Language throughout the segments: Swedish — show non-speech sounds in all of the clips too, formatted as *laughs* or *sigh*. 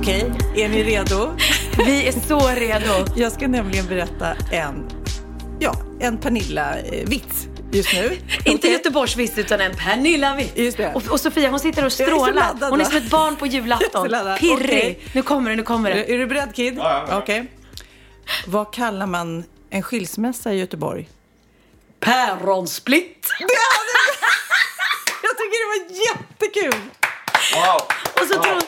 Okej, är ni redo? Vi är så redo. Jag ska nämligen berätta en, ja, en Pernilla-vits just nu. Inte Okej? Göteborgsvits utan en Pernilla-vits. Just det. Och, och Sofia hon sitter och är strålar. laddad, hon är som ett barn på *laughs* är julafton. Pirrig. Okej. Nu kommer det, nu kommer det. Är, är du beredd Kid? Ja, ja, Okej. Vad kallar man en skilsmässa i Göteborg? Päronsplitt. *laughs* Jag tycker det var jättekul! Och så, tro,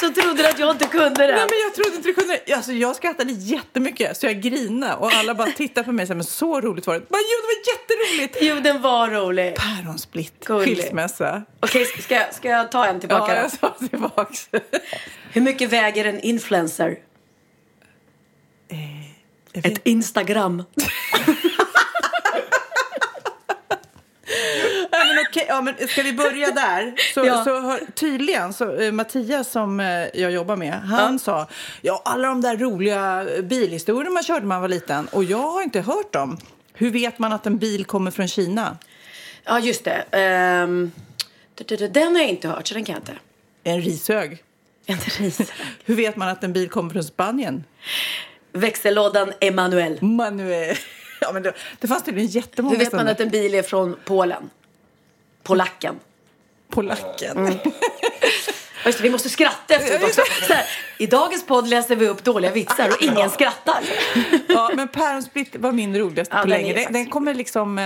så trodde du att jag inte kunde det. Nej, men jag trodde inte du kunde. Alltså, jag skrattade jättemycket så jag grinade och alla bara tittade på mig och sa, men så roligt var det. Men, jo, det var jätteroligt! Jo, den var rolig. Päronsplitt, Gullig. skilsmässa. Okej, ska, jag- ska jag ta en tillbaka Ja, jag sa tillbaks. Hur mycket väger en influencer? Vet Ett Instagram. *laughs* Nej, men okej, ja, men ska vi börja där? Så, Ja. så har, tydligen, så, eh, Mattias som eh, jag jobbar med, han sa ja, alla de där roliga bilhistorierna man körde när man var liten och jag har inte hört dem. Hur vet man att en bil kommer från Kina? Ja, just det. D- den har jag inte hört, så den kan jag inte. En rishög. En ris. *laughs* Hur vet man att en bil kommer från Spanien? Växellådan Emanuel. Manuel. *laughs* Ja, men det, det fanns tydligen jättemånga Hur vet man att en bil är från Polen? Polacken. Polacken. Just det, vi måste skratta efteråt också. *laughs* Så här, I dagens podd läser vi upp dåliga vitsar och ingen skrattar. Ja, men Päronsplitt var min roligaste Ja, på länge. Den, den kommer liksom...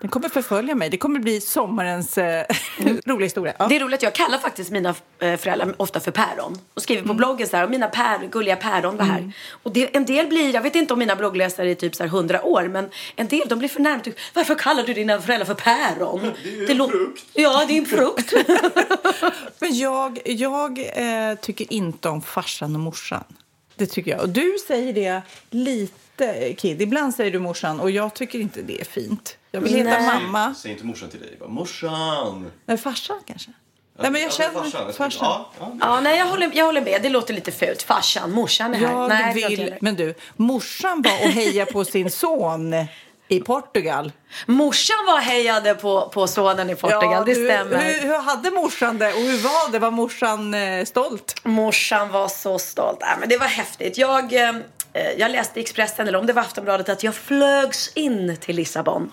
Den kommer förfölja mig. Det kommer bli sommarens eh, *laughs* roliga historia. Ja. Det är roligt, jag kallar faktiskt mina eh, föräldrar ofta för päron. Och skriver på bloggen så här, mina pär, gulliga päron var här. Och det, en del blir, jag vet inte om mina bloggläsare är typ så här 100 år, men en del de blir förnärmade. Typ, Varför kallar du dina föräldrar för päron? Det är ju en frukt. Ja, det är en frukt. *laughs* Men jag, jag eh, tycker inte om farsan och morsan. Det tycker jag. Och du säger det lite, Kid. Ibland säger du morsan och jag tycker inte det är fint. Jag vill heta Nej. mamma. Säg inte morsan till dig. Bara, morsan! Nej, farsan kanske. Nej, men jag Ja, känner farsan. Jag farsan. Ja, ja. ja, nej, jag håller, jag håller med. Det låter lite fult. Farsan, morsan är här. Jag nej, vill, men du, morsan var och hejade på sin son i Portugal. Morsan var hejade på, på sonen i Portugal, det du, stämmer. Hur, hur hade morsan det och hur var det? Var morsan eh, stolt? Morsan var så stolt. Äh, men det var häftigt. Jag, eh, jag läste i Expressen, eller om det var Aftonbladet, att jag flögs in till Lissabon.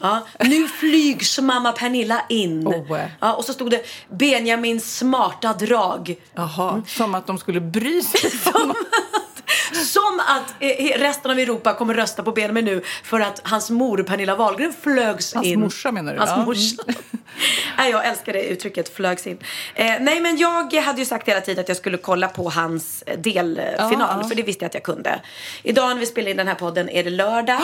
Ja, nu flygs mamma Pernilla in. Oh. Ja, och så stod det Benjamins smarta drag. Jaha, som att de skulle bry sig. *laughs* Som som att eh, resten av Europa kommer rösta på Benjamin nu för att hans mor Pernilla Wahlgren flögs Hans in. morsa menar du? Hans Ja. morsa. *laughs* nej, jag älskar det uttrycket, flögs in. Eh, nej, men jag hade ju sagt hela tiden att jag skulle kolla på hans eh, delfinal, Ja, ja. för det visste jag att jag kunde. Idag när vi spelar in den här podden är det lördag.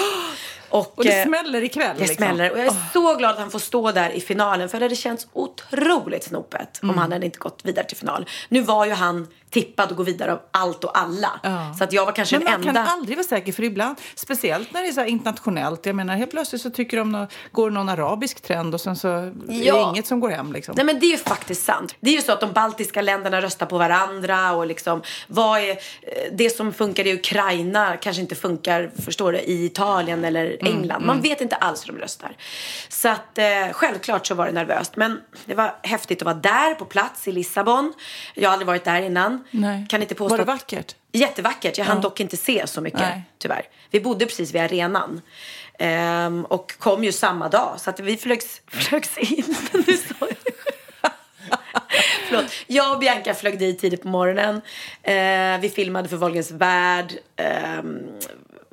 Och, Och det eh, smäller ikväll. det liksom. smäller. Och jag är så glad att han får stå där i finalen. För det hade känts otroligt snopet Mm. om han hade inte gått vidare till final. Nu var ju han tippad att gå vidare av allt och alla. Ja. Så att jag var kanske Men den man enda. kan aldrig vara säker för ibland, speciellt när det är så internationellt. Jag menar helt plötsligt så tycker de går någon arabisk trend och sen så är det Ja. inget som går hem liksom. Nej men det är ju faktiskt sant. Det är ju så att de baltiska länderna röstar på varandra och liksom vad är eh, det som funkar i Ukraina kanske inte funkar, förstår du, i Italien eller England. Man vet inte alls hur de röstar. Så att eh, självklart så var det nervöst. Men det var häftigt att vara där på plats i Lissabon. Jag har aldrig varit där innan. Nej. Kan inte påstå Var det vackert? Jättevackert. Jag hann dock inte se så mycket, Nej. tyvärr. Vi bodde precis vid arenan. Ehm, och kom ju samma dag. Så att vi flögs, *laughs* flögs in. Nu sa. *laughs* Förlåt. Jag och Bianca flög dit tidigt på morgonen. Eh, vi filmade för Wahlgrens värld. Ehm,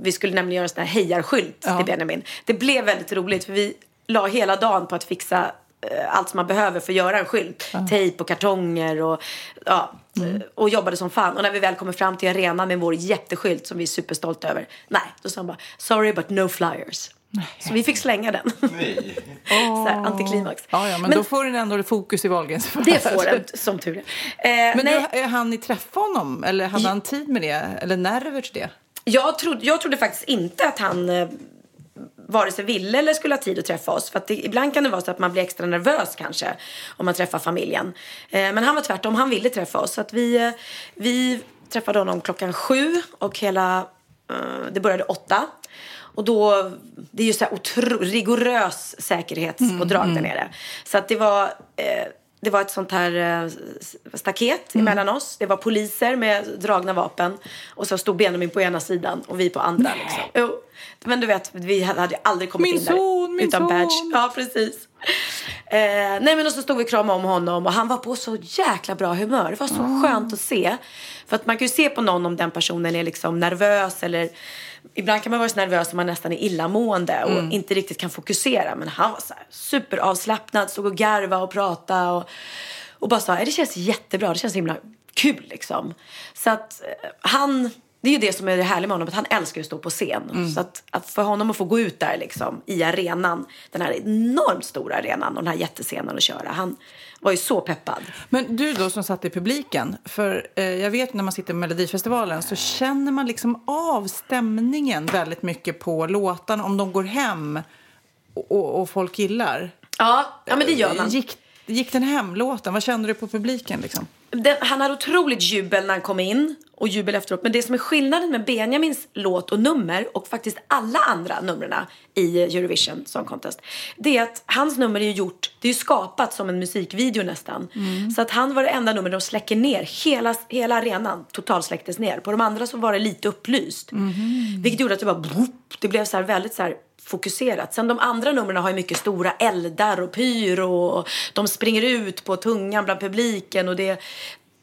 vi skulle nämligen göra en sån här hejarskylt till Benjamin. Det blev väldigt roligt för vi la hela dagen på att fixa eh, allt som man behöver för att göra en skylt. Tejp och kartonger och, ja, eh, och jobbade som fan. Och när vi väl kommer fram till arenan med vår jätteskylt som vi är superstolta över. Nej, då sa han bara sorry but no flyers. Så vi fick slänga den. Nej. *laughs* så här, antiklimax. Ja, ja, men, då får den ändå fokus i Wahlgrens *laughs* Det får den, som tur är. Eh, Men nej, du, hann ni träffa honom? Eller hade han tid med det? Eller nerver till det? Jag, trodde, jag trodde faktiskt inte att han eh, vare sig ville eller skulle ha tid att träffa oss. För att det, ibland kan det vara så att man blir extra nervös kanske om man träffar familjen. Eh, men han var tvärtom, han ville träffa oss. Så att vi, eh, vi träffade honom klockan sju och hela, eh, det började åtta. Och då, det är ju så här otro, rigorös säkerhetspådrag där nere. Så att det var, det var ett sånt här eh, staket emellan oss. Det var poliser med dragna vapen. Och så stod Benjamin på ena sidan och vi på andra. Liksom. Men du vet, vi hade aldrig kommit Min in där son, min utan son. badge. Ja, precis. Eh, nej men och så stod vi och kramade om honom och han var på så jäkla bra humör. Det var så Ah. skönt att se. För att man kan ju se på någon om den personen är liksom nervös eller Ibland kan man vara så nervös att man nästan är illamående och Mm. inte riktigt kan fokusera. Men han var så här superavslappnad, stod och garva och pratade och, och bara sa det känns jättebra, det känns himla kul liksom. Så att eh, han, det är ju det som är det härliga med honom, att han älskar att stå på scen. Mm. Så att, att för honom att få gå ut där liksom i arenan, den här enormt stora arenan och den här jättescenen och köra. Han var ju så peppad. Men du då som satt i publiken, för eh, jag vet när man sitter i Melodifestivalen så känner man liksom av stämningen väldigt mycket på låtarna om de går hem och, och, folk gillar. Ja, ja men det gör man. Gick, gick den hem, låten? Vad kände du på publiken liksom? Den, han hade otroligt jubel när han kom in och jubel efteråt. Men det som är skillnaden med Benjamins låt och nummer och faktiskt alla andra numren i Eurovision Song Contest. Det är att hans nummer är gjort, det är skapat som en musikvideo nästan. Så att han var det enda numret de släcker ner. Hela, hela arenan totalsläcktes ner. På de andra så var det lite upplyst. Vilket gjorde att det bara, det blev så här väldigt så här fokuserat. Sen de andra numren har ju mycket stora eldar och pyro och de springer ut på tungan bland publiken och det,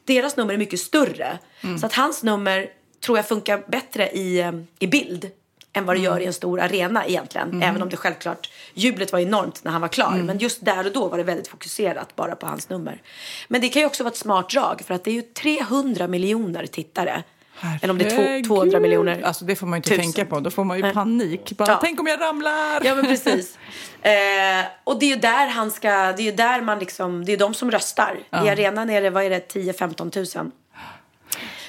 deras nummer är mycket större. Så att hans nummer tror jag funkar bättre i, eh, i bild än vad det gör i en stor arena egentligen. Även om det självklart, jublet var enormt när han var klar. Men just där och då var det väldigt fokuserat bara på hans nummer. Men det kan ju också vara ett smart drag för att det är ju 300 miljoner tittare. Eller om det är två, Herregud. 200 miljoner. Alltså det får man inte Tusen. tänka på. Då får man ju Nej. panik. Bara, Ja. Tänk om jag ramlar! Ja men precis. *laughs* Eh, och det är ju där han ska, det är ju där man liksom, det är de som röstar. I arenan är det, vad är det, 10-15 tusen.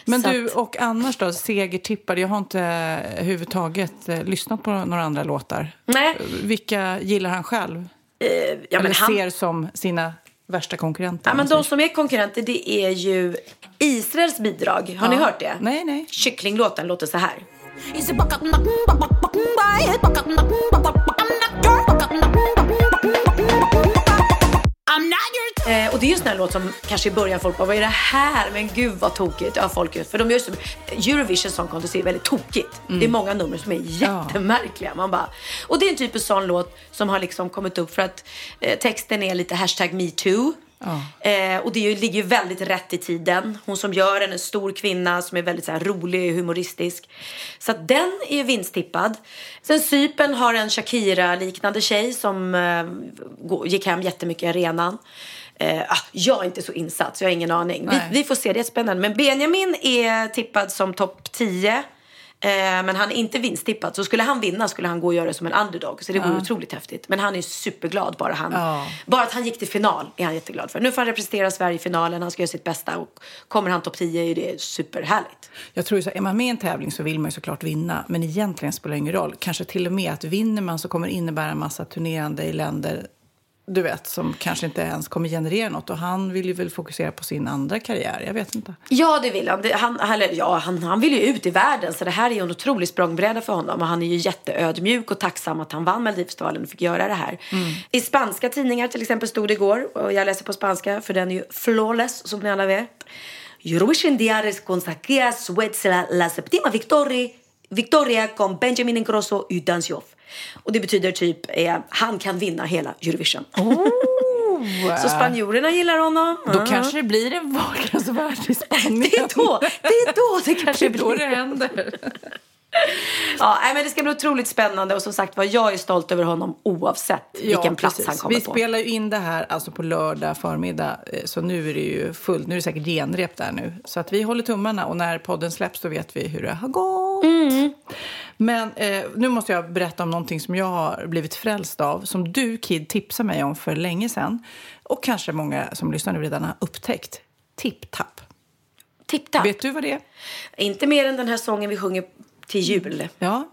Men Så du, att- och annars då? Segertippare. Jag har inte eh, överhuvudtaget eh, lyssnat på några andra låtar. Nej. Vilka gillar han själv? Eh, ja, Eller han, ser som sina värsta konkurrenter? ja, men de som är konkurrenter det är ju Israels bidrag. Har ni Ja. hört det? Nej, nej. Kycklinglåten låter så här. Eh, och det är ju en sån här låt som kanske i början folk bara, vad är det här? Men gud vad tokigt. Ja, folk, för de gör så, Eurovision Song Contest är väldigt tokigt. Det är många nummer som är jättemärkliga. Man bara, och det är en typisk sån låt som har liksom kommit upp för att eh, texten är lite hashtag metoo. Eh, och det ju, ligger ju väldigt rätt i tiden. Hon som gör den en stor kvinna som är väldigt så här, rolig och humoristisk. Så att den är ju vinsttippad. Sen Sypen har en Shakira-liknande tjej som eh, gick hem jättemycket i arenan. Eh, ah, jag är inte så insatt, så jag har ingen aning. Vi, vi får se, det är spännande. Men Benjamin är tippad som topp 10. Eh, men han är inte vinsttippad. Så skulle han vinna skulle han gå och göra det som en underdog. Så det vore otroligt häftigt. Men han är superglad bara han. Ja. Bara att han gick till final är han jätteglad för. Nu får han representera Sverige i finalen. Han ska göra sitt bästa. Och kommer han topp 10 är det superhärligt. Jag tror så, är man med i en tävling så vill man ju såklart vinna. Men egentligen spelar det ingen roll. Kanske till och med att vinner man så kommer det innebära en massa turnerande i länder du vet, som kanske inte ens kommer generera något. Och han vill ju väl fokusera på sin andra karriär. Jag vet inte. Ja, det vill han. Det, han, eller, ja, han. Han vill ju ut i världen, så det här är ju en otrolig språngbräda för honom. Och han är ju jätteödmjuk och tacksam att han vann Melodifestivalen och fick göra det här. I spanska tidningar till exempel stod det igår, och jag läser på spanska för den är ju flawless som ni alla vet. Eurovision Diaries consagra Suecia la septima victoria, victoria con Benjamin Ingrosso y Dansjov. Och det betyder typ, eh, han kan vinna hela Eurovision. Så spanjorerna gillar honom. Då kanske det blir en valkretsvärld i Spanien. *laughs* Det är då det, är då det kanske Det är då blir. det händer. Ja, men det ska bli otroligt spännande och som sagt var, jag är stolt över honom oavsett vilken plats precis. han kommer Vi på. spelar ju in det här alltså på lördag förmiddag, eh, så nu är det ju fullt. Nu är det säkert genrep där nu. Så att vi håller tummarna och när podden släpps då vet vi hur det har gått. Mm. Men eh, nu måste jag berätta om någonting som jag har blivit frälst av, som du Kid tipsade mig om för länge sedan. Och kanske många som lyssnar nu redan har upptäckt. Tipp-tapp. Vet du vad det är? Inte mer än den här sången vi sjunger till jul. Ja,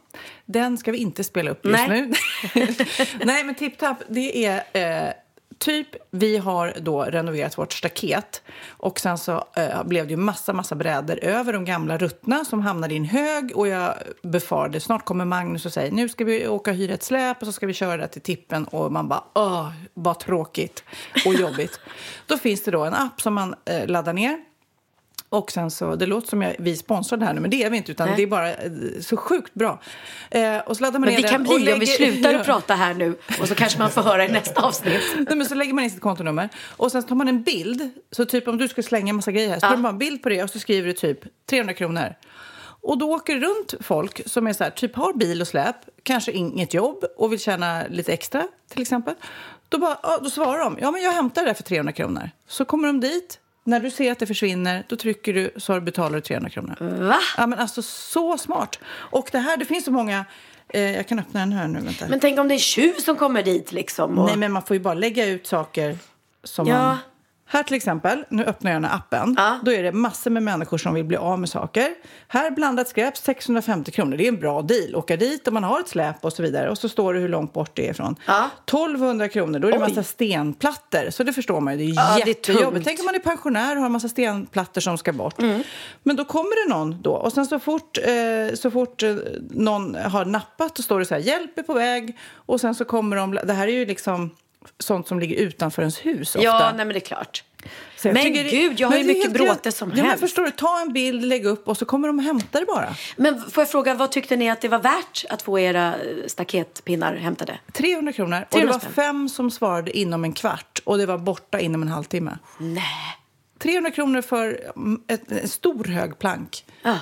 den ska vi inte spela upp just Nej. nu. *laughs* Nej, men tipp-tapp, det är eh, typ, vi har då renoverat vårt staket och sen så eh, blev det ju massa, massa brädor över de gamla ruttna som hamnade i en hög och jag befarade snart kommer Magnus och säger nu ska vi åka och hyra ett släp och så ska vi köra det till tippen och man bara åh, vad tråkigt och jobbigt. *laughs* då finns det då en app som man eh, laddar ner och sen så, det låter som jag, vi sponsrar det här nu, men det är vi inte, utan Nej. det är bara eh, så sjukt bra. Eh, och så laddar man Men ner det den kan bli om vi lägger- slutar Ja. att prata här nu och så kanske man får höra i nästa avsnitt. *laughs* Nej, men så lägger man in sitt kontonummer och sen tar man en bild. Så typ om du skulle slänga en massa grejer här, så tar du bara en bild på det och så skriver du typ 300 kronor. Och då åker runt folk som är så här, typ har bil och släp, kanske inget jobb och vill tjäna lite extra till exempel. Då, bara, ja, då svarar de, ja men jag hämtar det där för 300 kronor. Så kommer de dit, när du ser att det försvinner, då trycker du så betalar du 300 kronor. Va? Ja men alltså så smart. Och det här, det finns så många, eh, jag kan öppna den här nu, vänta. Men tänk om det är tjuv som kommer dit liksom. Och... Nej, men man får ju bara lägga ut saker som Ja. man... Här till exempel, nu öppnar jag den här appen. Ja. Då är det massor med människor som vill bli av med saker. Här blandat skräp, 650 kronor. Det är en bra deal. Åka dit om man har ett släp och så vidare. Och så står det hur långt bort det är ifrån. Ja. 1200 kronor, då är det Oj. massa stenplattor. Så det förstår man ju, det är Ja, jättejobbigt. Tänk om man är pensionär och har en massa stenplattor som ska bort. Mm. Men då kommer det någon då. Och sen så fort, eh, så fort eh, någon har nappat då står det så här, hjälp är på väg. Och sen så kommer de, det här är ju liksom sånt som ligger utanför ens hus ofta. Ja, nej men det är klart. Men tycker gud, jag har ju mycket bråte som ja, helst. förstår du, ta en bild, lägg upp och så kommer de och hämtar det bara. Men får jag fråga, vad tyckte ni att det var värt att få era eh, staketpinnar hämtade? 300 kronor. och 300 det var spänn. fem som svarade inom en kvart och det var borta inom en halvtimme. Nej. 300 kronor för mm, ett, en stor hög plank. Ah.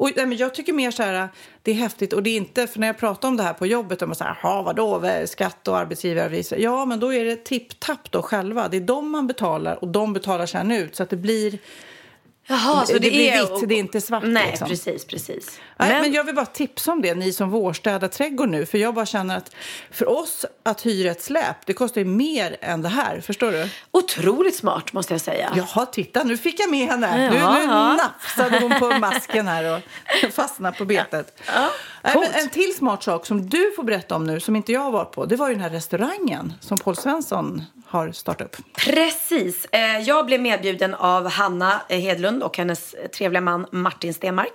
Och, nej, men jag tycker mer så här, det är häftigt och det är inte, för när jag pratar om det här på jobbet, de är så här, vadå, skatt och arbetsgivaravgifter. Ja, men då är det tipptapp då själva. Det är de man betalar och de betalar sen ut så att det blir Jaha, så Det det, blir är... vitt, det är inte svart, Nej, liksom. precis, precis. Nej, men... jag vill bara tipsa om det, ni som vårstädar trädgård nu. För jag bara känner att för oss att hyra ett släp, det kostar ju mer än det här. Förstår du? Otroligt smart måste jag säga. Jaha, titta, nu fick jag med henne. Nu, Ja, nu ja. nafsade hon på masken här och *laughs* fastnade på betet. Nej, coolt. men en till smart sak som du får berätta om nu, som inte jag har varit på, det var ju den här restaurangen som Paul Svensson har startat upp. Precis. Eh, Jag blev medbjuden av Hanna eh, Hedlund och hennes trevliga man Martin Stenmark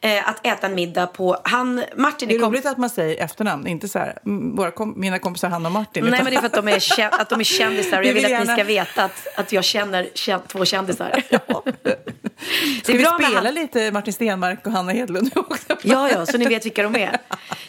eh, att äta en middag på... Han, Martin Det är roligt att man säger efternamn, inte så här, våra kom, mina kompisar Hanna och Martin. Nej, utan- men det är för att de är, kä- att de är kändisar och *laughs* jag vill vill att ni ska veta att, att jag känner kä- två kändisar. *laughs* *laughs* Ska vi spela han- lite Martin Stenmark och Hanna Hedlund också? Ja, ja, så ni vet vilka de är.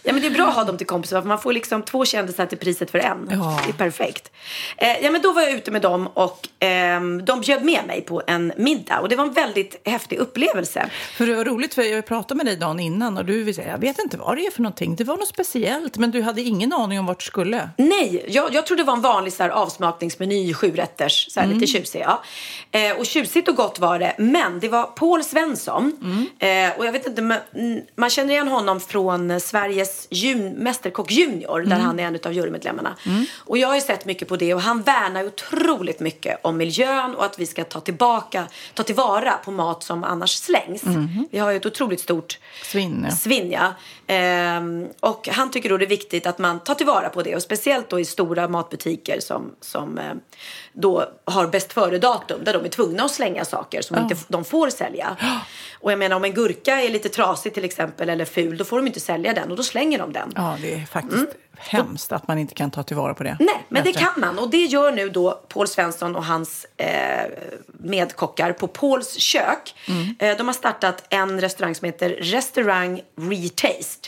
Ja, men det är bra att ha dem till kompisar för man får liksom två kändisar till priset för en. Ja. Det är perfekt. Eh, ja, men då var jag ute med dem och ehm, de bjöd med mig på en middag och det var en väldigt häftig upplevelse. För det var roligt, för jag pratade med dig dagen innan och du vill säga, jag vet inte vad det är för någonting. Det var något speciellt, men du hade ingen aning om vart du skulle. Nej, jag, jag trodde det var en vanlig så här, avsmakningsmeny, sjurätters, så här, Mm. lite tjusig. Ja. Eh, och tjusigt och gott var det, men det var Paul Svensson. Eh, och jag vet inte, man, mm, man känner igen honom från Sveriges jun, Mästerkock Junior där han är en av jurymedlemmarna. Och jag har ju sett mycket på det och han värnar otroligt mycket om miljön och att vi ska ta tillbaka, ta tillvara på mat som annars slängs. Vi har ju ett otroligt stort Svinn, svinn ja. Ehm, och han tycker då det är viktigt att man tar tillvara på det och speciellt då i stora matbutiker som, som eh, då har bäst före-datum där de är tvungna att slänga saker som inte f- de får sälja. Och jag menar om en gurka är lite trasig till exempel eller ful då får de inte sälja den och då slänger de den. Ja, det är faktiskt hemskt att man inte kan ta tillvara på det. Nej, men det Bättre. kan man. Och det gör nu då Paul Svensson och hans eh, medkockar på Pauls kök. Mm. Eh, de har startat en restaurang som heter Restaurang Retaste.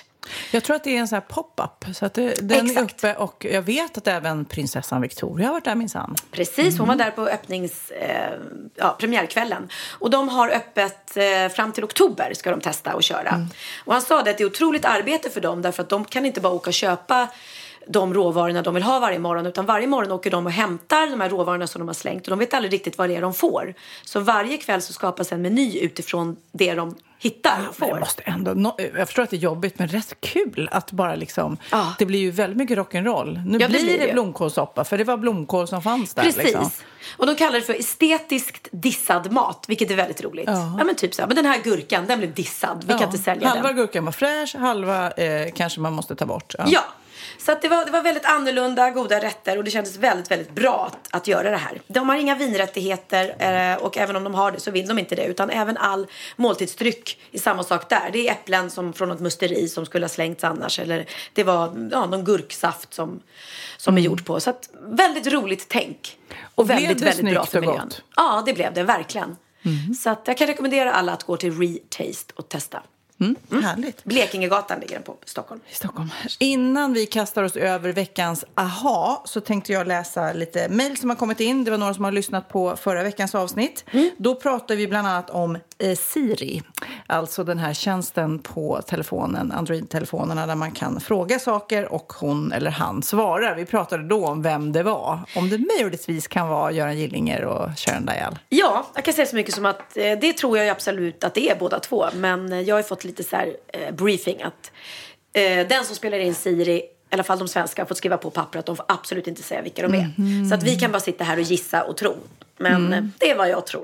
Jag tror att det är en sån här pop-up. Så att det, den är Exakt. uppe och jag vet att även prinsessan Victoria har varit där minsann. Precis, hon var där på öppnings, eh, ja, premiärkvällen. Och de har öppet eh, fram till oktober ska de testa och köra. Och han sa det att det är otroligt arbete för dem därför att de kan inte bara åka och köpa de råvarorna de vill ha varje morgon utan varje morgon åker de och hämtar de här råvarorna som de har slängt och de vet aldrig riktigt vad det är de får. Så varje kväll så skapas en meny utifrån det de hittar och får. jag, måste ändå, jag förstår att det är jobbigt, men rätt kul att bara liksom... Ja. Det blir ju väldigt mycket rock'n'roll. Nu Ja, det blir det det. blomkålssoppa, för det var blomkål som fanns där. Precis. Liksom. Och de kallar det för estetiskt dissad mat, vilket är väldigt roligt. Ja, Ja. men typ så här, men den här gurkan, den blev dissad. Vi kan inte sälja halva den. gurkan var fräsch, halva eh, kanske man måste ta bort. Ja. Ja. Så att det, var, det var väldigt annorlunda, goda rätter och det kändes väldigt, väldigt bra att, att göra det här. De har inga vinrättigheter eh, och även om de har det så vill de inte det. Utan även all måltidsdryck är samma sak där. Det är äpplen som från något musteri som skulle ha slängts annars. Eller det var ja, någon gurksaft som, som är gjord på. Så att väldigt roligt tänk. Och, Och blev väldigt, det väldigt bra för och miljön. gott? Ja, det blev det verkligen. Så att jag kan rekommendera alla att gå till Retaste och testa. Mm. Härligt. Blekingegatan ligger den på Stockholm. i Stockholm. Innan vi kastar oss över veckans aha så tänkte jag läsa lite mejl som har kommit in. Det var några som har lyssnat på förra veckans avsnitt. Då pratade vi bland annat om eh, Siri, alltså den här tjänsten på telefonen, Android-telefonerna där man kan fråga saker och hon eller han svarar. Vi pratade då om vem det var. Om det möjligtvis kan vara Göran Gillinger och Sharon Dial. Ja, jag kan säga så mycket som att eh, det tror jag absolut att det är båda två. Men eh, jag har fått lite så här eh, briefing att eh, den som spelar in Siri, i alla fall de svenska, har fått skriva på papper att de får absolut inte säga vilka de är. Så att vi kan bara sitta här och gissa och tro. Men eh, det är vad jag tror.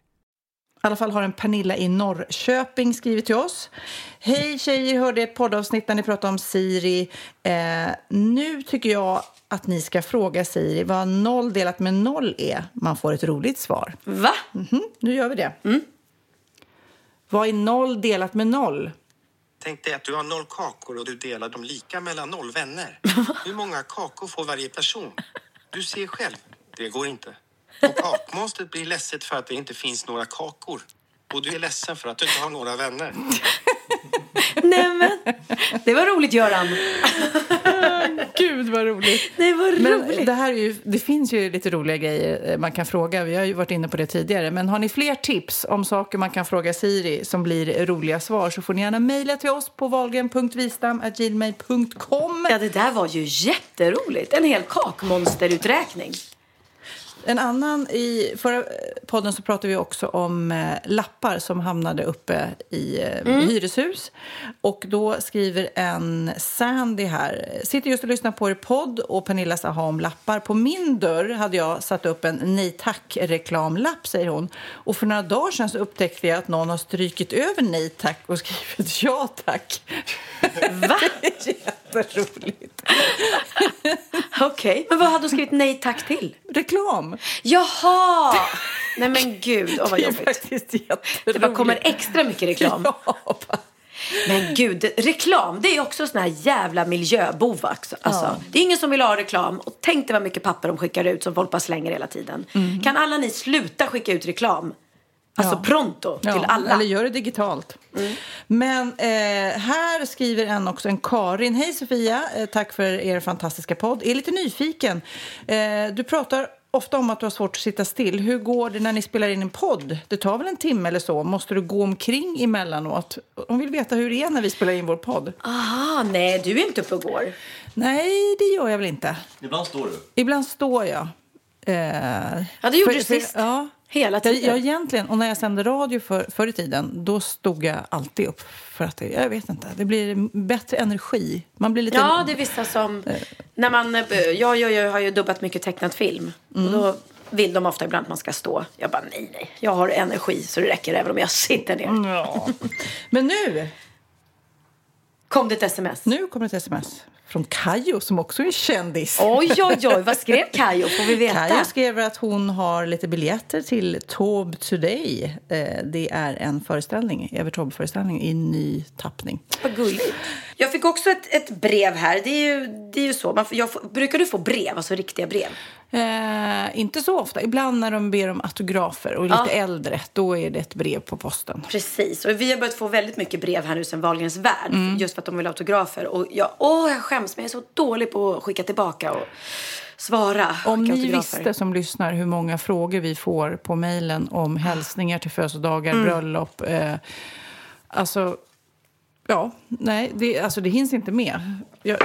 I alla fall har en Pernilla i Norrköping skrivit till oss. Hej tjejer, hörde ett poddavsnitt där ni pratade om Siri. Eh, nu tycker jag att ni ska fråga Siri vad noll delat med noll är. Man får ett roligt svar. Va? Mm -hmm. Nu gör vi det. Mm. Vad är noll delat med noll? Tänk dig att du har noll kakor och du delar dem lika mellan noll vänner. *laughs* Hur många kakor får varje person? Du ser själv, det går inte. Och kakmonstret blir ledset för att det inte finns några kakor. Och du är ledsen för att du inte har några vänner. *laughs* Nej men, det var roligt Göran. *laughs* Gud vad roligt. Det var roligt. det, här är ju, det finns ju lite roliga grejer man kan fråga. Vi har ju varit inne på det tidigare. Men har ni fler tips om saker man kan fråga Siri som blir roliga svar så får ni gärna mejla till oss på valgren.vistam.gmail.com. Ja, det där var ju jätteroligt. En hel kakmonsteruträkning. En annan, i förra podden så pratade vi också om eh, lappar som hamnade uppe i eh, mm. hyreshus. Och då skriver en Sandy här, sitter just och lyssnar på er podd och Pernilla sa om lappar. På min dörr hade jag satt upp en nej tack-reklamlapp, säger hon. Och för några dagar sedan så upptäckte jag att någon har strykit över nej tack och *laughs* skrivit ja tack. Va? *laughs* Jätteroligt. Okej, okay. men vad hade hon skrivit nej tack till? Reklam. Jaha! Nej men gud, åh vad jobbigt. Det är faktiskt jätteroligt. Det bara kommer extra mycket reklam. Ja. Men gud, reklam, det är också sån här jävla miljöbov. Alltså, ja. Det är ingen som vill ha reklam. Och tänk dig vad mycket papper de skickar ut som folk bara slänger hela tiden. Mm. Kan alla ni sluta skicka ut reklam? Alltså ja. pronto ja, till alla. Eller gör det digitalt. Mm. Men eh, här skriver en också, en Karin. Hej Sofia, eh, tack för er fantastiska podd. Är lite nyfiken. Eh, du pratar ofta om att du har svårt att sitta still. Hur går det när ni spelar in en podd? Det tar väl en timme eller så? Måste du gå omkring emellanåt? De vill veta hur det är när vi spelar in vår podd. Aha, nej, du är inte uppe och går. Nej, det gör jag väl inte. Ibland står du. Ibland står jag. Eh, Ja, det gjorde för- du för- sist. Ja. Hela Jag, tiden. jag egentligen, och när jag sände radio för, förr i tiden, då stod jag alltid upp. För att det, jag vet inte, det blir bättre energi. Man blir lite... Ja, det är vissa som... När man, eh, jag, jag, jag har ju dubbat mycket tecknad film. Mm. Och då vill de ofta ibland att man ska stå. Jag bara, nej, nej. Jag har energi så det räcker även om jag *laughs* sitter ner. Ja. Men nu, Kom det ett sms? nu kommer ett sms från Kajo som också är kändis. Oj, oj, oj. Vad *laughs* skrev Kajo? Får vi veta? Kajo skrev att hon har lite biljetter till Taube Today. Eh, Det är en föreställning, Evert Taube-föreställning i ny tappning. Vad gulligt. Jag fick också ett, ett brev här. Det är ju, det är ju så. Man, jag brukar du få brev, alltså riktiga brev? Eh, inte så ofta. Ibland när de ber om autografer och lite Ja. äldre, då är det ett brev på posten. Precis. Och vi har börjat få väldigt mycket brev här nu sen Wahlgrens värld. Mm. Just för att de vill ha autografer. Och jag, åh, jag skäms, men jag är så dålig på att skicka tillbaka och svara. Om ni autografer. visste som lyssnar hur många frågor vi får på mejlen om hälsningar till födelsedagar, Mm. bröllop. Eh, alltså, ja, nej, det, alltså det hinns inte med. Jag.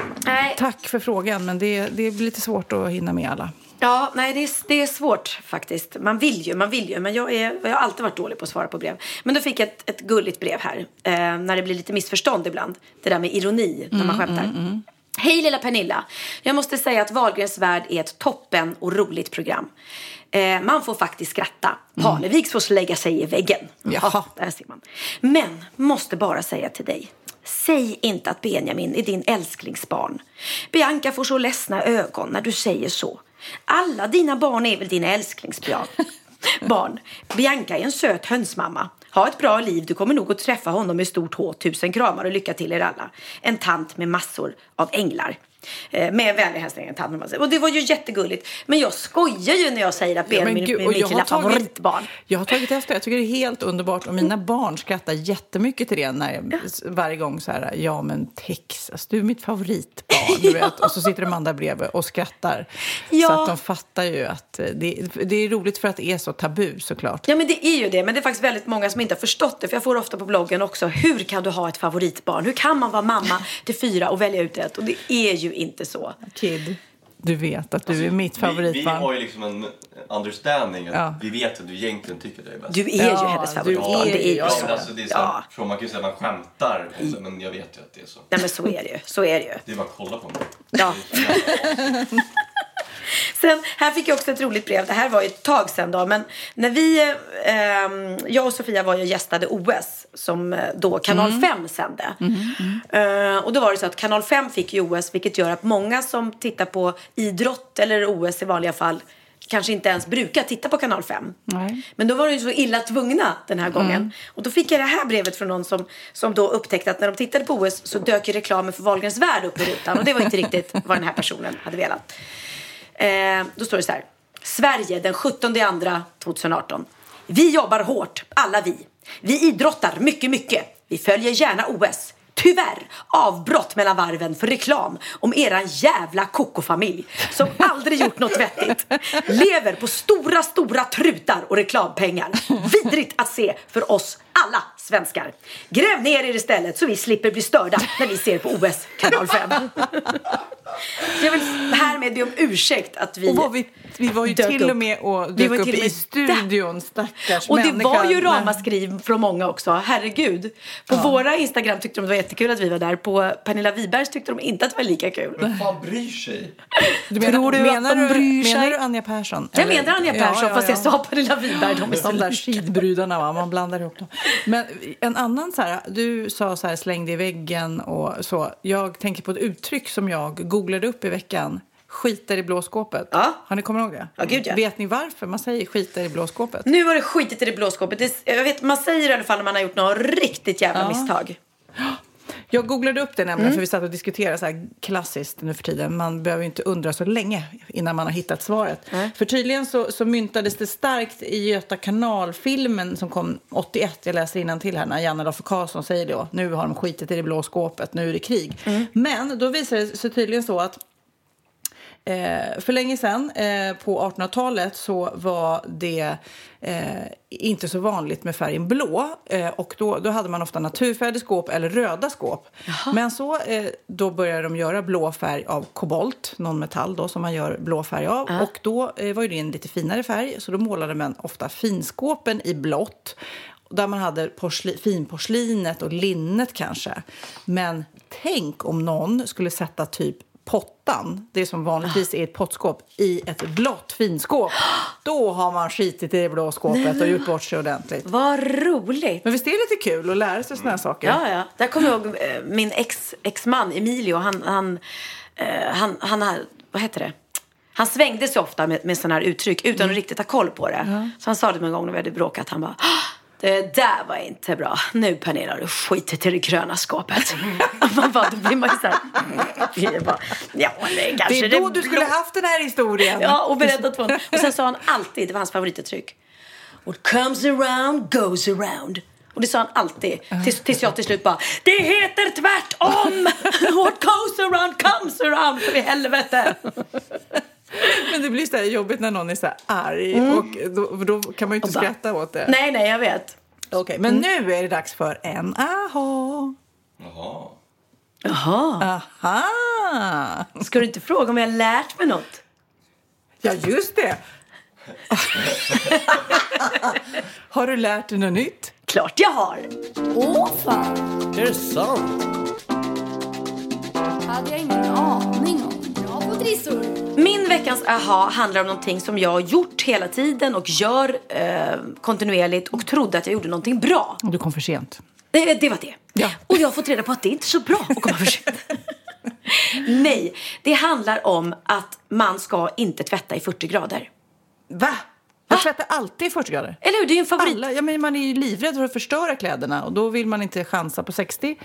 Tack för frågan, men det, det blir lite svårt att hinna med alla. Ja, nej det är, det är svårt faktiskt. Man vill ju, man vill ju. Men jag, är, jag har alltid varit dålig på att svara på brev. Men då fick jag ett, ett gulligt brev här. Eh, när det blir lite missförstånd ibland. Det där med ironi när man skämtar. Hej lilla Pernilla. Jag måste säga att Wahlgrens värld är ett toppen och roligt program. Eh, man får faktiskt skratta. Parneviks får lägga sig i väggen. Jaha. där ser man. Men måste bara säga till dig. Säg inte att Benjamin är din älsklingsbarn. Bianca får så ledsna ögon när du säger så. Alla dina barn är väl dina älsklingsbarn? *laughs* Barn. Bianca är en söt hönsmamma. Ha ett bra liv, du kommer nog att träffa honom med stort H. Tusen kramar och lycka till er alla. En tant med massor av änglar. Eh, Med en vänlig hälsning. Och det var ju jättegulligt. Men jag skojar ju när jag säger att Benjamin gud, är mitt lilla favoritbarn. Jag har tagit efter. Jag tycker det är helt underbart. Och mina barn skrattar jättemycket till det när jag, varje gång så här, ja men Texas, du är mitt favoritbarn. Du vet. *laughs* Och så sitter de andra bredvid och skrattar. Ja. Så att de fattar ju att eh, det, det är roligt för att det är så tabu såklart. Ja men det är ju det, men det är faktiskt väldigt många som inte har förstått det. För jag får ofta på bloggen också, hur kan du ha ett favoritbarn? Hur kan man vara mamma till fyra och välja ut ett? Och det är ju inte så. Kid, du vet att du är mitt Vi, vi favoritbarn. har ju liksom en understanding. Att Ja. Vi vet att du egentligen tycker att jag är bäst. Du är ju Ja, hennes favoritbarn, det är ju- Ja, så. men alltså, det är så här, Ja, Man kan ju säga att man skämtar, men jag vet ju att det är så. nej men så är det ju. Så är det ju. Det är bara att kolla på mig. Ja. *laughs* Sen, här fick jag också ett roligt brev. Det här var ju ett tag sedan då. Men när vi, ehm, jag och Sofia var ju gästade OS som eh, då Kanal 5 sände. Eh, och då var det så att Kanal 5 fick ju OS vilket gör att många som tittar på idrott eller OS i vanliga fall kanske inte ens brukar titta på Kanal 5. Nej. Men då var de ju så illa tvungna den här gången. Och då fick jag det här brevet från någon som, som då upptäckte att när de tittade på OS så dök ju reklamen för Wahlgrens värld upp i rutan. Och det var inte riktigt vad den här personen hade velat. Eh, då står det så här. Sverige den 17 andra 2018. Vi jobbar hårt, alla vi. Vi idrottar mycket, mycket. Vi följer gärna OS. Tyvärr avbrott mellan varven för reklam om eran jävla kokofamilj som *laughs* aldrig gjort något vettigt. Lever på stora, stora trutar och reklampengar. Vidrigt att se för oss alla svenskar. Gräv ner er istället så vi slipper bli störda när vi ser på OS kanal 5. Så *laughs* jag vill härmed be om ursäkt att vi Och var vi, vi var ju dök till upp. och med och Vi dök var upp till och i studion, stackars Och det människa. var ju Men- ramaskri från många också, herregud. På våra Instagram tyckte de det var jättekul att vi var där. På Pernilla Wibergs tyckte de inte att det var lika kul. Vem fan bryr sig? Du menar, Tror du att menar, de bryr sig? menar du Anja Persson? Jag Eller- menar Anja Persson fast jag sa Pernilla Wiberg. De De där skidbrudarna, va? man blandar ihop dem. Men en annan så här, du sa så här släng dig i väggen och så. Jag tänker på ett uttryck som jag googlade upp i veckan. Skiter i blåskåpet. Ja. Har ni kommit ihåg det? Ja, gud, ja. Vet ni varför man säger skiter i blåskåpet? Nu har det skitit i det blå skåpet. Det, jag vet, man säger i alla fall när man har gjort något riktigt jävla misstag. Jag googlade upp det nämligen Mm. för vi satt och diskuterade så här klassiskt nu för tiden. Man behöver ju inte undra så länge innan man har hittat svaret. För tydligen så, så myntades det starkt i Göta kanal-filmen som kom 81. Jag läser till här när Janne Loffe Karlsson säger det. Nu har de skitit i det blå skåpet, nu är det krig. Mm. Men då visade det sig tydligen så att Eh, för länge sedan, eh, på 1800-talet, så var det eh, inte så vanligt med färgen blå. Eh, och då, då hade man ofta naturfärgade skåp eller röda skåp. Men så eh, då började de göra blå färg av kobolt, någon metall då som man gör blå färg av. Och då eh, var ju det en lite finare färg, så då målade man ofta finskåpen i blått. Där man hade porsli, finporslinet och linnet kanske. Men tänk om någon skulle sätta typ pottan, det som vanligtvis är ett pottskåp, i ett blått finskåp. Då har man skitit i det blå skåpet och gjort bort sig ordentligt. Vad roligt! Men visst är det lite kul att lära sig såna här saker? Ja, ja. Där kommer jag ihåg eh, min ex, ex-man Emilio. Han, han, eh, han, han, har- vad heter det? Han svängde sig ofta med, med sådana här uttryck utan Mm. att riktigt ha koll på det. Så han sa det en gång när vi hade bråkat. Han bara, "Ah, det där var inte bra. Nu Pernilla har du skitit i det gröna skåpet. *laughs* man bara, då blir man ju såhär. *laughs* Ja, det kanske Det är då det du skulle blå." haft den här historien. Ja, och berättat för honom. Och sen sa han alltid, det var hans favorituttryck. What comes around goes around. Och det sa han alltid. Tills, tills jag till slut bara, det heter tvärtom! *laughs* What goes around comes around, för i helvete! *laughs* Men det blir så här jobbigt när någon är så här arg. Mm. Och då, då kan man ju inte bara- skratta åt det. Nej, nej, jag vet. Okej, men nu är det dags för en aha. Jaha. Jaha. Aha! Ska du inte fråga om jag har lärt mig något? Ja, just det. *laughs* har du lärt dig något nytt? Klart jag har! Åh fan, Är det sant? hade jag ingen aning trissor. Min veckans aha handlar om någonting som jag har gjort hela tiden och gör eh, kontinuerligt och trodde att jag gjorde någonting bra. Du kom för sent. Det, det var det. Ja. Och jag har fått reda på att det inte är så bra att komma för sent. *laughs* Nej, det handlar om att man ska inte tvätta i 40 grader. Va? Jag tvättar alltid i 40 grader. Eller hur? Det är ju en favorit. Alla, ja, men man är ju livrädd för att förstöra kläderna och då vill man inte chansa på 60.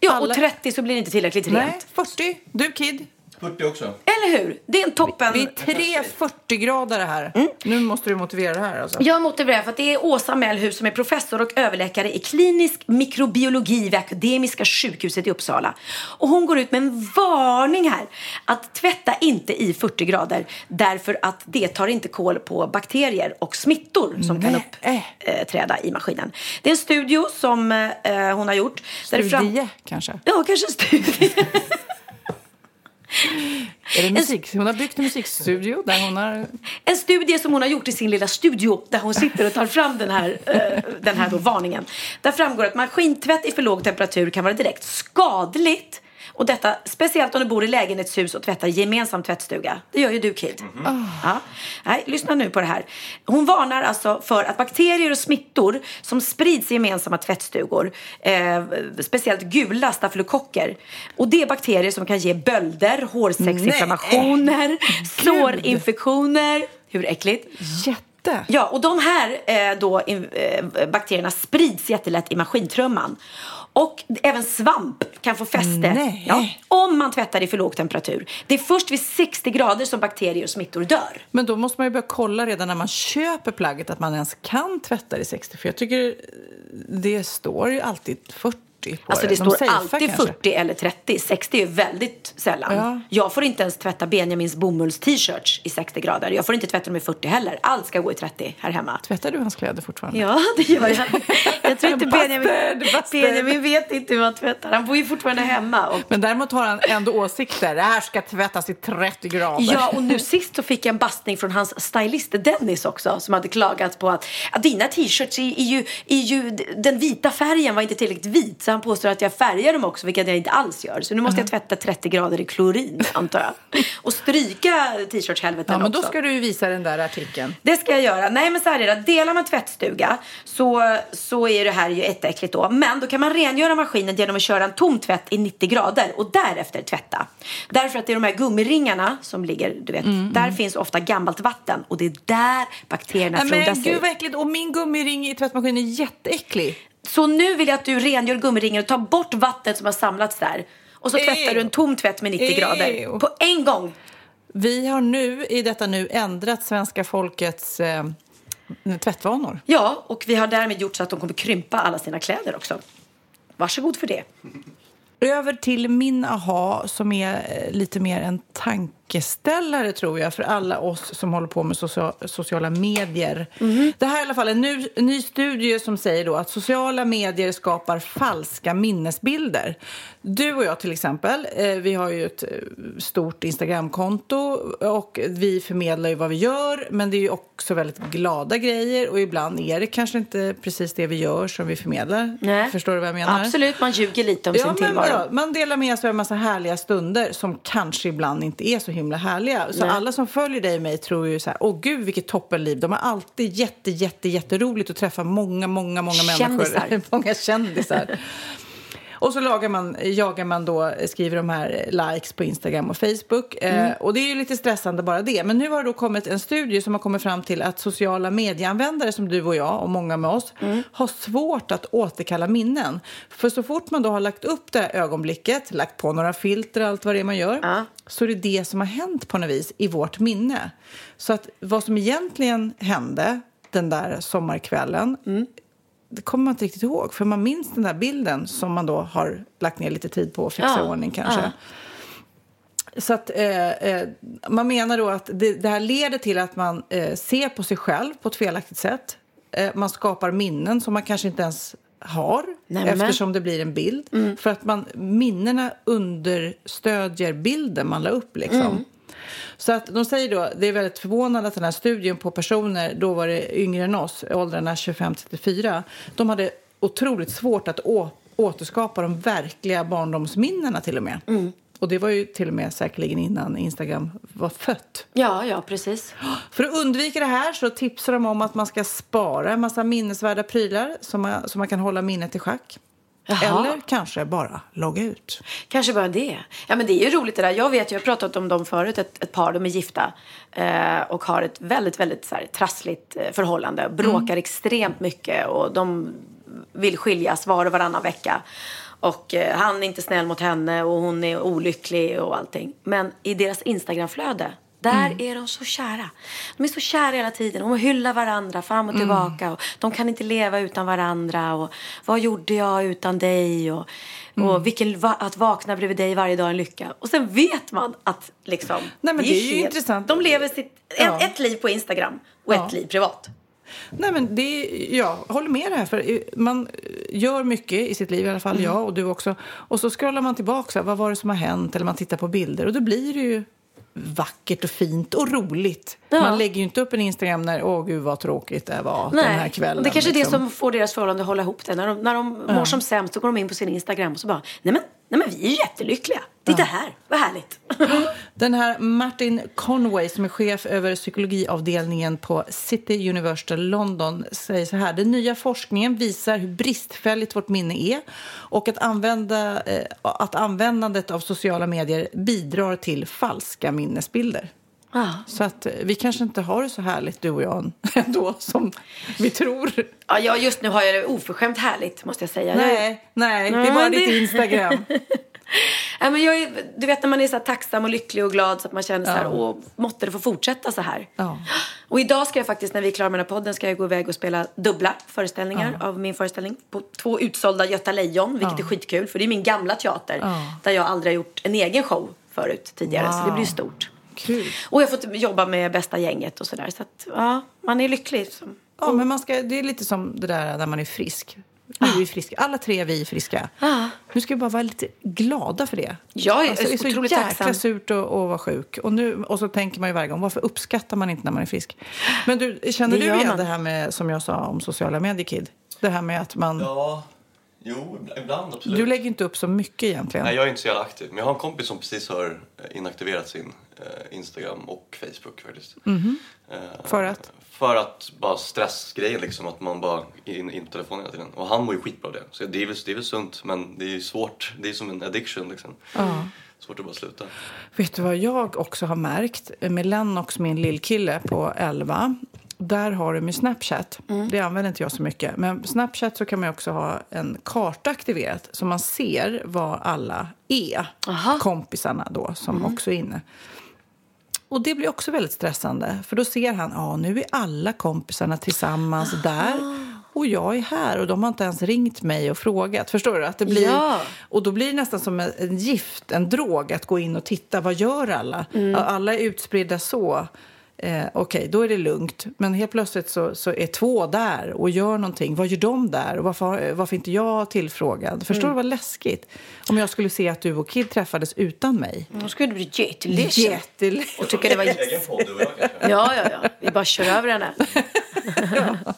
Ja, Alla- och 30 så blir det inte tillräckligt Nej, rent. 40. Du Kid. 40 också. Eller hur? Det är en toppen... Vi är tre 40 grader här. Nu måste du motivera det här alltså. Jag motiverar för att det är Åsa Mellhus som är professor och överläkare i klinisk mikrobiologi vid Akademiska sjukhuset i Uppsala. Och hon går ut med en varning här. Att tvätta inte i 40 grader därför att det tar inte koll på bakterier och smittor som kan Nej. uppträda i maskinen. Det är en studio som eh, hon har gjort. där det fram- Studie kanske. Ja, kanske en studie. *laughs* Är det musik? Hon har byggt en musikstudio där hon har... En studie som hon har gjort i sin lilla studio där hon sitter och tar fram den här, eh, den här varningen. Där framgår att maskintvätt i för låg temperatur kan vara direkt skadligt. Och detta speciellt om du bor i lägenhetshus och tvättar gemensam tvättstuga. Det gör ju du Kid. Ja. Nej, lyssna nu på det här. Hon varnar alltså för att bakterier och smittor som sprids i gemensamma tvättstugor, eh, speciellt gula stafylokocker. Och det är bakterier som kan ge bölder, hårsäcksinflammationer, sårinfektioner. Hur äckligt? Jätte. Ja, och de här eh, då, in, eh, bakterierna sprids jättelätt i maskintrumman. Och även svamp kan få fäste Nej. ja, om man tvättar i för låg temperatur. Det är först vid 60 grader som bakterier och smittor dör. Men då måste man ju börja kolla redan när man köper plagget att man ens kan tvätta i 60. För jag tycker det står ju alltid 40 på Alltså det. det De står alltid kanske. 40 eller 30. 60 är väldigt sällan. Ja. Jag får inte ens tvätta Benjamins bomulls-t-shirts i 60 grader. Jag får inte tvätta dem i 40 heller. Allt ska gå i 30 här hemma. Tvättar du hans kläder fortfarande? Ja, det gör jag. *laughs* Jag tror inte Benjamin, Bastard, bastard. Benjamin vet inte hur man tvättar. Han bor ju fortfarande hemma. Och Men däremot har han ändå åsikter. Det här ska tvättas i 30 grader. Ja, och nu sist så fick jag en bastning från hans stylist Dennis också som hade klagat på att, att dina t-shirts är, är, ju, är ju, den vita färgen var inte tillräckligt vit så han påstår att jag färgar dem också vilket jag inte alls gör. Så nu måste jag tvätta 30 grader i klorin antar jag. *laughs* Och stryka t-shirts-helveten Ja, men då också. ska du ju visa den där artikeln. Det ska jag göra. Nej men så här är det. Delar man tvättstuga så, så är det här ju jätteäckligt då. Men då kan man rengöra maskinen genom att köra en tom tvätt i 90 grader och därefter tvätta. Därför att det är de här gummiringarna som ligger, du vet, där finns ofta gammalt vatten och det är där bakterierna men frodas i. gud vad äckligt. Och min gummiring i tvättmaskinen är jätteäcklig. Så nu vill jag att du rengör gummiringen och tar bort vattnet som har samlats där. Och så tvättar du en tom tvätt med 90 grader. Ew. På en gång. Vi har nu i detta nu ändrat svenska folkets eh, tvättvanor. Ja, och vi har därmed gjort så att de kommer krympa alla sina kläder också. Varsågod för det. Över till min aha som är eh, lite mer en tanke tankeställare tror jag för alla oss som håller på med socia- sociala medier. Mhm. Det här är i alla fall en ny, ny studie som säger då att sociala medier skapar falska minnesbilder. Du och jag till exempel, eh, vi har ju ett eh, stort Instagramkonto och vi förmedlar ju vad vi gör men det är ju också väldigt glada grejer och ibland är det kanske inte precis det vi gör som vi förmedlar. Nej. Förstår du vad jag menar? Absolut, man ljuger lite om Ja, sin tillvaro. man delar med sig av en massa härliga stunder som kanske ibland inte är så himla härliga. Så Nej. alla som följer dig och mig tror ju så här, åh gud vilket toppenliv. De har alltid jätte, jätte, jätteroligt att träffa många, många, många Kändisar. människor. *laughs* många kändisar. Och så lagar man, jagar man då, skriver de här likes på Instagram och Facebook. Mm. Eh, och det är ju lite stressande bara det. Men nu har det då kommit en studie som har kommit fram till att sociala medieanvändare som du och jag och många med oss Mm. har svårt att återkalla minnen. För så fort man då har lagt upp det här ögonblicket, lagt på några filter och allt vad det är man gör, så är det det som har hänt på något vis i vårt minne. Så att vad som egentligen hände den där sommarkvällen det kommer man inte riktigt ihåg. För man minns den där bilden som man då har lagt ner lite tid på att fixa Ja, i ordning kanske. ja. Så att eh, eh, man menar då att det, det här leder till att man eh, ser på sig själv på ett felaktigt sätt. Eh, man skapar minnen som man kanske inte ens har Nämen. eftersom det blir en bild. För att man, minnena understödjer bilden man la upp. Liksom. Så att de säger då, det är väldigt förvånande att den här studien på personer, då var det yngre än oss, åldrarna 25-34, de hade otroligt svårt att å, återskapa de verkliga barndomsminnena till och med. Och det var ju till och med säkerligen innan Instagram var fött. Ja, ja, precis. För att undvika det här så tipsar de om att man ska spara en massa minnesvärda prylar som man, så man kan hålla minnet i schack. Jaha. Eller kanske bara logga ut. Kanske bara det. Ja, men det är ju roligt det där. Jag vet, jag har pratat om dem förut, ett, ett par, de är gifta eh, och har ett väldigt, väldigt så här, trassligt eh, förhållande. Bråkar extremt mycket och de vill skiljas var och varannan vecka. Och eh, han är inte snäll mot henne och hon är olycklig och allting. Men i deras Instagramflöde, där är de så kära. De är så kära hela tiden. De hyllar varandra fram och tillbaka. Och de kan inte leva utan varandra. Och vad gjorde jag utan dig? Och, och vilken, va, att vakna bredvid dig varje dag är en lycka. Och sen vet man att liksom, Nej, men det är ju intressant. De lever sitt, Ja. ett, ett liv på Instagram och Ja. ett liv privat. Nej, men det, jag håller med det här. För man gör mycket i sitt liv, i alla fall jag och du också. Och så scrollar man tillbaka, vad var det som har hänt? Eller man tittar på bilder och då blir det ju vackert och fint och roligt. Ja. Man lägger ju inte upp en Instagram när, åh gud vad tråkigt det var den här kvällen. det är kanske är liksom. det som får deras förhållande att hålla ihop det. När de, när de mår som sämst så går de in på sin Instagram och så bara, nej men, nej men vi är jättelyckliga. Titta här, vad härligt. *gasps* Den här Martin Conway som är chef över psykologiavdelningen på City University London säger så här. Den nya forskningen visar hur bristfälligt vårt minne är och att, använda, eh, att användandet av sociala medier bidrar till falska minnesbilder. Ja. Så att eh, vi kanske inte har det så härligt du och jag *laughs* ändå som vi tror. Ja, just nu har jag det oförskämt härligt måste jag säga. Är- Nej, nej, det är bara det- ditt Instagram. *laughs* *laughs* Nej, men jag är, du vet när man är så tacksam och lycklig och glad så att man känner så här, Ja. åh, måtte det få fortsätta så här. Ja. *gasps* Och idag ska jag faktiskt, när vi är klara med den här podden, ska jag gå iväg och spela dubbla föreställningar av min föreställning. På två utsålda Göta Lejon, vilket Ja. är skitkul. För det är min gamla teater, Ja. där jag aldrig har gjort en egen show förut tidigare. Så det Wow. blir stort. Kul. Och jag har fått jobba med bästa gänget och sådär. Så att, ja, man är lycklig. Som, Ja, men man ska, det är lite som det där när man är frisk. Nu är vi friska. Alla tre är vi friska. Ja. Nu ska vi bara vara lite glada för det. Jag är Alltså, det är så otroligt jäkla tacksam. surt att, att vara sjuk. Och, nu, och så tänker man ju varje gång, varför uppskattar man inte när man är frisk? Men du, känner Det du igen man. det här med, som jag sa om sociala medier, Kid? Det här med att man... Ja, jo, ibland absolut. Du lägger inte upp så mycket egentligen. Nej, jag är inte så jävla aktiv. Men jag har en kompis som precis har eh, inaktiverat sin eh, Instagram och Facebook faktiskt. Eh, För att? För att bara stressgrejen liksom, att man bara är in, in på telefonen hela tiden. Och han mår ju skitbra av det. Så det är, väl, det är väl sunt, men det är ju svårt. Det är som en addiction liksom. Svårt att bara sluta. Vet du vad jag också har märkt med Lennox, min lillkille på 11? Där har du med Snapchat. Mm. Det använder inte jag så mycket. Men Snapchat så kan man också ha en karta aktiverat så man ser vad alla är. Aha. Mm. Kompisarna då, som också är inne. Och det blir också väldigt stressande. För då ser han, ja nu är alla kompisarna tillsammans där. och jag är här och de har inte ens ringt mig och frågat. Förstår du? Att det blir, Ja. Och då blir det nästan som en, gift, en drog att gå in och titta. Vad gör alla? Mm. Alla är utspridda så. Eh, Okej, då är det lugnt. Men helt plötsligt så, så är två där och gör någonting. Vad gör de där? Och varför, varför inte jag tillfrågad? Förstår Mm. du vad läskigt? Om jag skulle se att du och Kid träffades utan mig. Då skulle du bli jätteledsen. Jätteledsen. Och tycka det var Egen podd du och jag kanske. Ja, ja, ja. Vi bara kör över henne. *laughs* *laughs* Ja,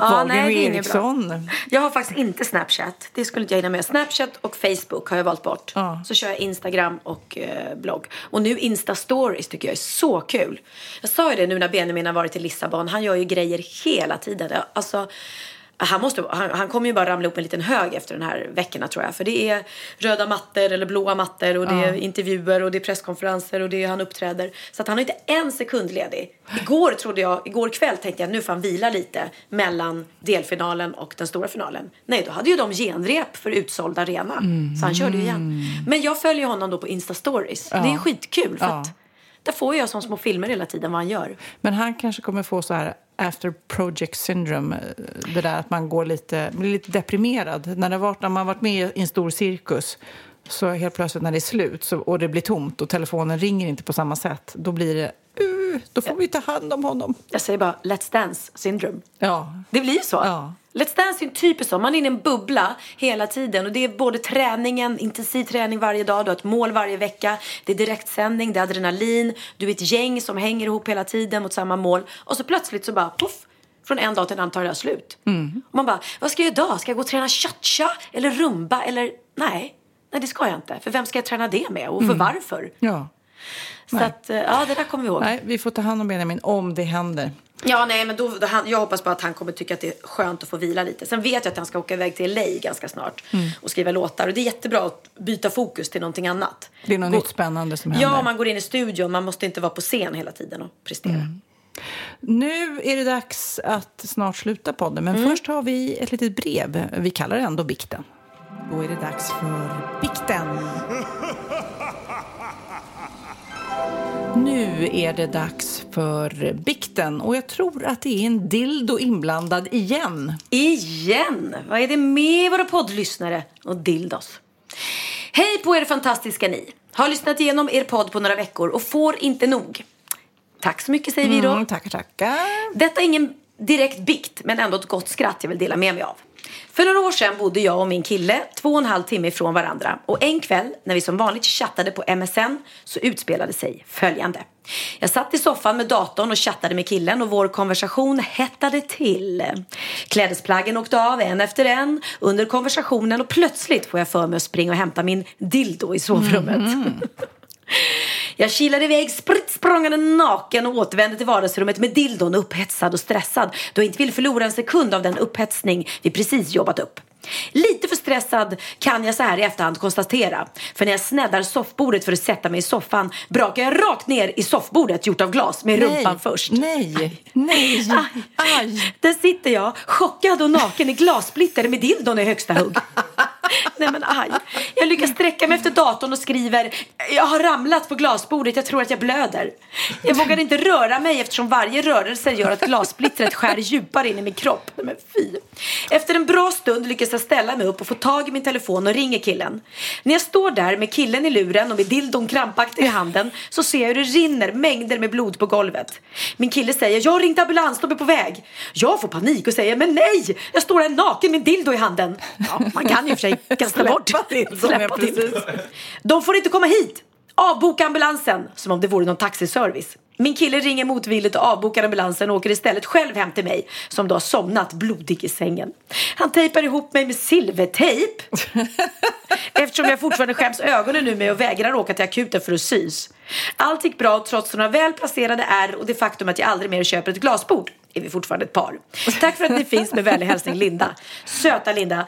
Wahlgren nej. Eriksson. Jag har faktiskt inte Snapchat. Det skulle inte jag hinna med. Snapchat och Facebook har jag valt bort. Ja. Så kör jag Instagram och eh, blogg. Och nu Insta-stories tycker jag är så kul. Jag sa ju det nu när Benjamin har varit i Lissabon. Han gör ju grejer hela tiden. Alltså, han, måste, han, han kommer ju bara ramla upp en liten hög efter den här veckorna tror jag. För det är röda mattor eller blåa mattor och det är intervjuer och det är presskonferenser och det är han uppträder. Så att han har inte en sekund ledig. Igår trodde jag, igår kväll tänkte jag nu får han vila lite mellan delfinalen och den stora finalen. Nej, då hade ju de genrep för utsåld arena. Så han körde ju igen. Men jag följer honom då på Insta Stories. Det är skitkul för Ja. att där får jag som små filmer hela tiden vad han gör. Men han kanske kommer få så här after project syndrome. eh, Det där att man går lite, blir lite deprimerad. När, det varit, när man varit med i en stor cirkus så helt plötsligt när det är slut så, och det blir tomt och telefonen ringer inte på samma sätt, då blir det uh, då får vi ta hand om honom. Jag säger bara Let's Dance syndrome. Ja, Det blir ju så. Ja. Let's Dance är en typiskt så. Man är inne i en bubbla hela tiden. Och det är både träningen, intensiv träning varje dag, du har ett mål varje vecka. Det är direktsändning, det är adrenalin. Du är ett gäng som hänger ihop hela tiden mot samma mål. Och så plötsligt så bara poff. Från en dag till en annan tar det här slut. Och man bara, vad ska jag göra idag? Ska jag gå och träna cha-cha? Eller rumba? Eller nej. Nej, det ska jag inte. För vem ska jag träna det med? Och för varför? ja. Så att, eh, ja, det där kommer vi ihåg. Nej, vi får ta hand om Benjamin om det händer. Ja, nej, men då, då, han, jag hoppas bara att han kommer tycka att det är skönt att få vila lite. Sen vet jag att han ska åka iväg till LA ganska snart och skriva låtar. Och det är jättebra att byta fokus till någonting annat. Det är något Gå- nytt spännande som händer. Ja, man går in i studion. Man måste inte vara på scen hela tiden och prestera. Nu är det dags att snart sluta podden, men först har vi ett litet brev. Vi kallar det ändå Bikten. Då är det dags för Bikten. Nu är det dags för Bikten och jag tror att det är en dildo inblandad igen. Igen! Vad är det med våra poddlyssnare och dildos? Hej på er fantastiska ni! Har lyssnat igenom er podd på några veckor och får inte nog. Tack så mycket säger vi då. Mm, tackar, tackar. Detta är ingen direkt bikt, men ändå ett gott skratt jag vill dela med mig av. För några år sedan bodde jag och min kille två och en halv timme ifrån varandra. Och en kväll, när vi som vanligt chattade på MSN, så utspelade sig följande. Jag satt i soffan med datorn och chattade med killen och vår konversation hettade till. Klädesplaggen åkte av en efter en under konversationen och plötsligt får jag för mig att springa och hämta min dildo i sovrummet. *laughs* Jag kilade iväg spritt språngande naken och återvände till vardagsrummet med dildon upphetsad och stressad då jag inte ville förlora en sekund av den upphetsning vi precis jobbat upp. Lite för stressad kan jag så här i efterhand konstatera. För när jag sneddar soffbordet för att sätta mig i soffan brakar jag rakt ner i soffbordet gjort av glas med rumpan först. Nej, nej, Aj. aj. Där sitter jag, chockad och naken i glassplitter med dildon i högsta hugg. *laughs* Nej men aj. Jag lyckas sträcka mig efter datorn och skriver Jag har ramlat på glasbordet, jag tror att jag blöder. Jag vågar inte röra mig eftersom varje rörelse gör att glassplittret skär djupare in i min kropp. Nej men fy. Efter en bra stund lyckas jag ställa mig upp och få tag i min telefon och ringer killen. När jag står där med killen i luren och med dildon krampaktig i handen så ser jag hur det rinner mängder med blod på golvet. Min kille säger jag har ringt ambulans, de är på väg. Jag får panik och säger men nej, jag står här naken med en dildo i handen. Ja, man kan ju för sig kasta bort. *laughs* Släppa dildon. De får inte komma hit. Avboka ambulansen, som om det vore någon taxiservice. Min kille ringer motvilligt och avbokar ambulansen och åker istället själv hem till mig som då har somnat blodig i sängen. Han tejpar ihop mig med silvertejp *laughs* eftersom jag fortfarande skäms ögonen nu med och vägrar åka till akuten för att sys. Allt gick bra trots några väl placerade ärr och det faktum att jag aldrig mer köper ett glasbord är vi fortfarande ett par. Tack för att ni finns med vänlig hälsning Linda. Söta Linda.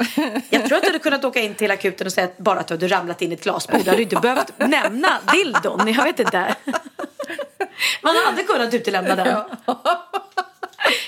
Jag tror att du hade kunnat åka in till akuten och säga att bara att du hade ramlat in i ett glasbord. Du hade inte behövt nämna dildon. Jag vet inte. Man hade kunnat utelämna den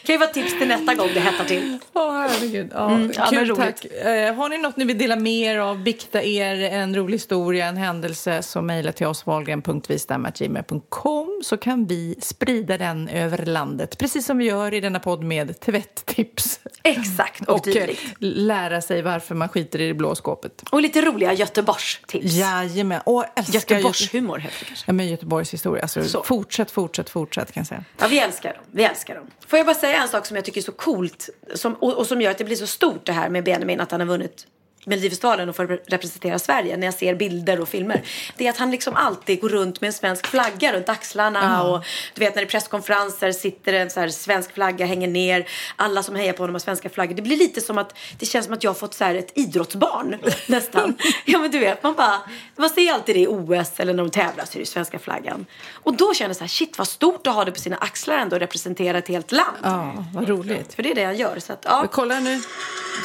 kan ju vara tips till nästa gång det hettar till. Åh, herregud. Ja, Mm, ja, kul, roligt. tack. Eh, har ni något ni vill dela med er av, bikta er, en rolig historia, en händelse, så mejla till oss, wahlgren.vistam.gmail.com så kan vi sprida den över landet, precis som vi gör i denna podd med tvätttips. Exakt, och, Och eh, dylikt. lära sig varför man skiter i det blå skåpet. Och lite roliga Göteborgstips. Jajamän. Åh, Göteborgshumor heter det kanske. Ja, men Göteborgs historia. Alltså, Så. fortsätt, fortsätt, fortsätt kan jag säga. Ja, vi älskar dem. Vi älskar dem. Får jag bara säga en sak som jag tycker är så coolt som, och, och som gör att det blir så stort det här med Benjamin att han har vunnit Melodifestivalen och får re- representera Sverige när jag ser bilder och filmer. Det är att han liksom alltid går runt med en svensk flagga runt axlarna och du vet när det är presskonferenser sitter en så här svensk flagga hänger ner. Alla som hejar på honom har svenska flaggor. Det blir lite som att det känns som att jag har fått så här ett idrottsbarn *laughs* nästan. Ja men du vet man bara man ser alltid det i OS eller när de tävlar så är det svenska flaggan. Och då känner jag så här shit vad stort att ha det på sina axlar ändå och representera ett helt land. Ja, vad roligt. För det är det han gör. Så att, ja. Men kolla nu.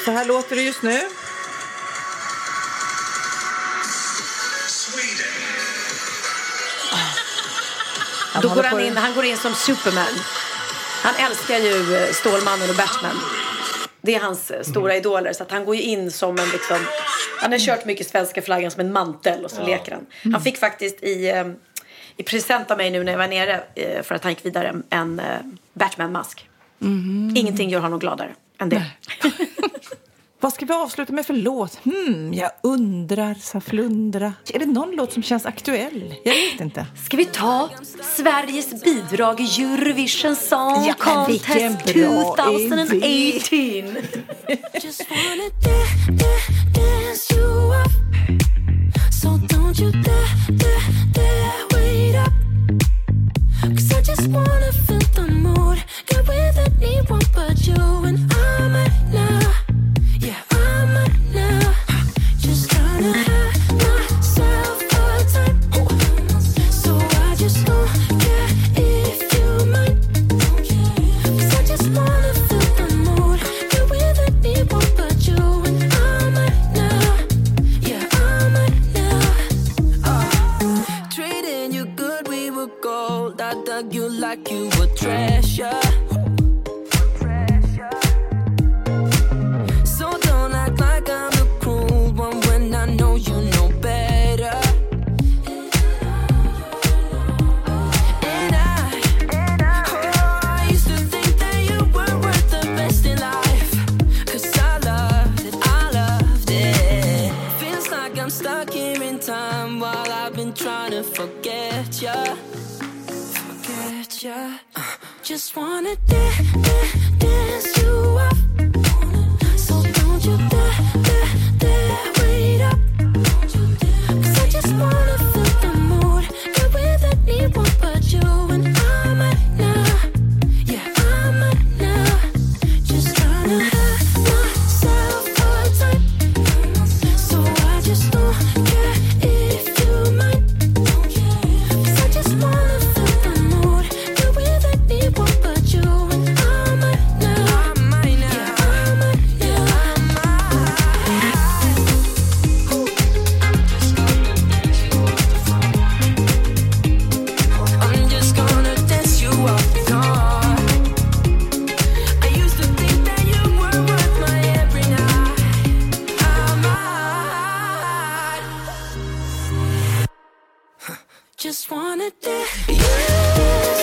Så här låter det just nu. Då håller går han, in, han går in som Superman. Han älskar ju eh, Stålmannen och Batman. Det är hans eh, stora idoler. Så att han går ju in som en liksom... Han har kört mycket svenska flaggan som en mantel och så leker han. Han fick faktiskt i, eh, i present av mig nu när jag var nere för att han gick vidare en, Batman-mask. Ingenting gör honom gladare än det. *laughs* Vad ska vi avsluta med för låt? Hmm, jag undrar, sa flundra. Är det någon låt som känns aktuell? Jag vet inte. Ska vi ta Sveriges bidrag i Eurovision Song Ja, Contest bra 2018? Just wanna feel the mood. Get with anyone Just wanna you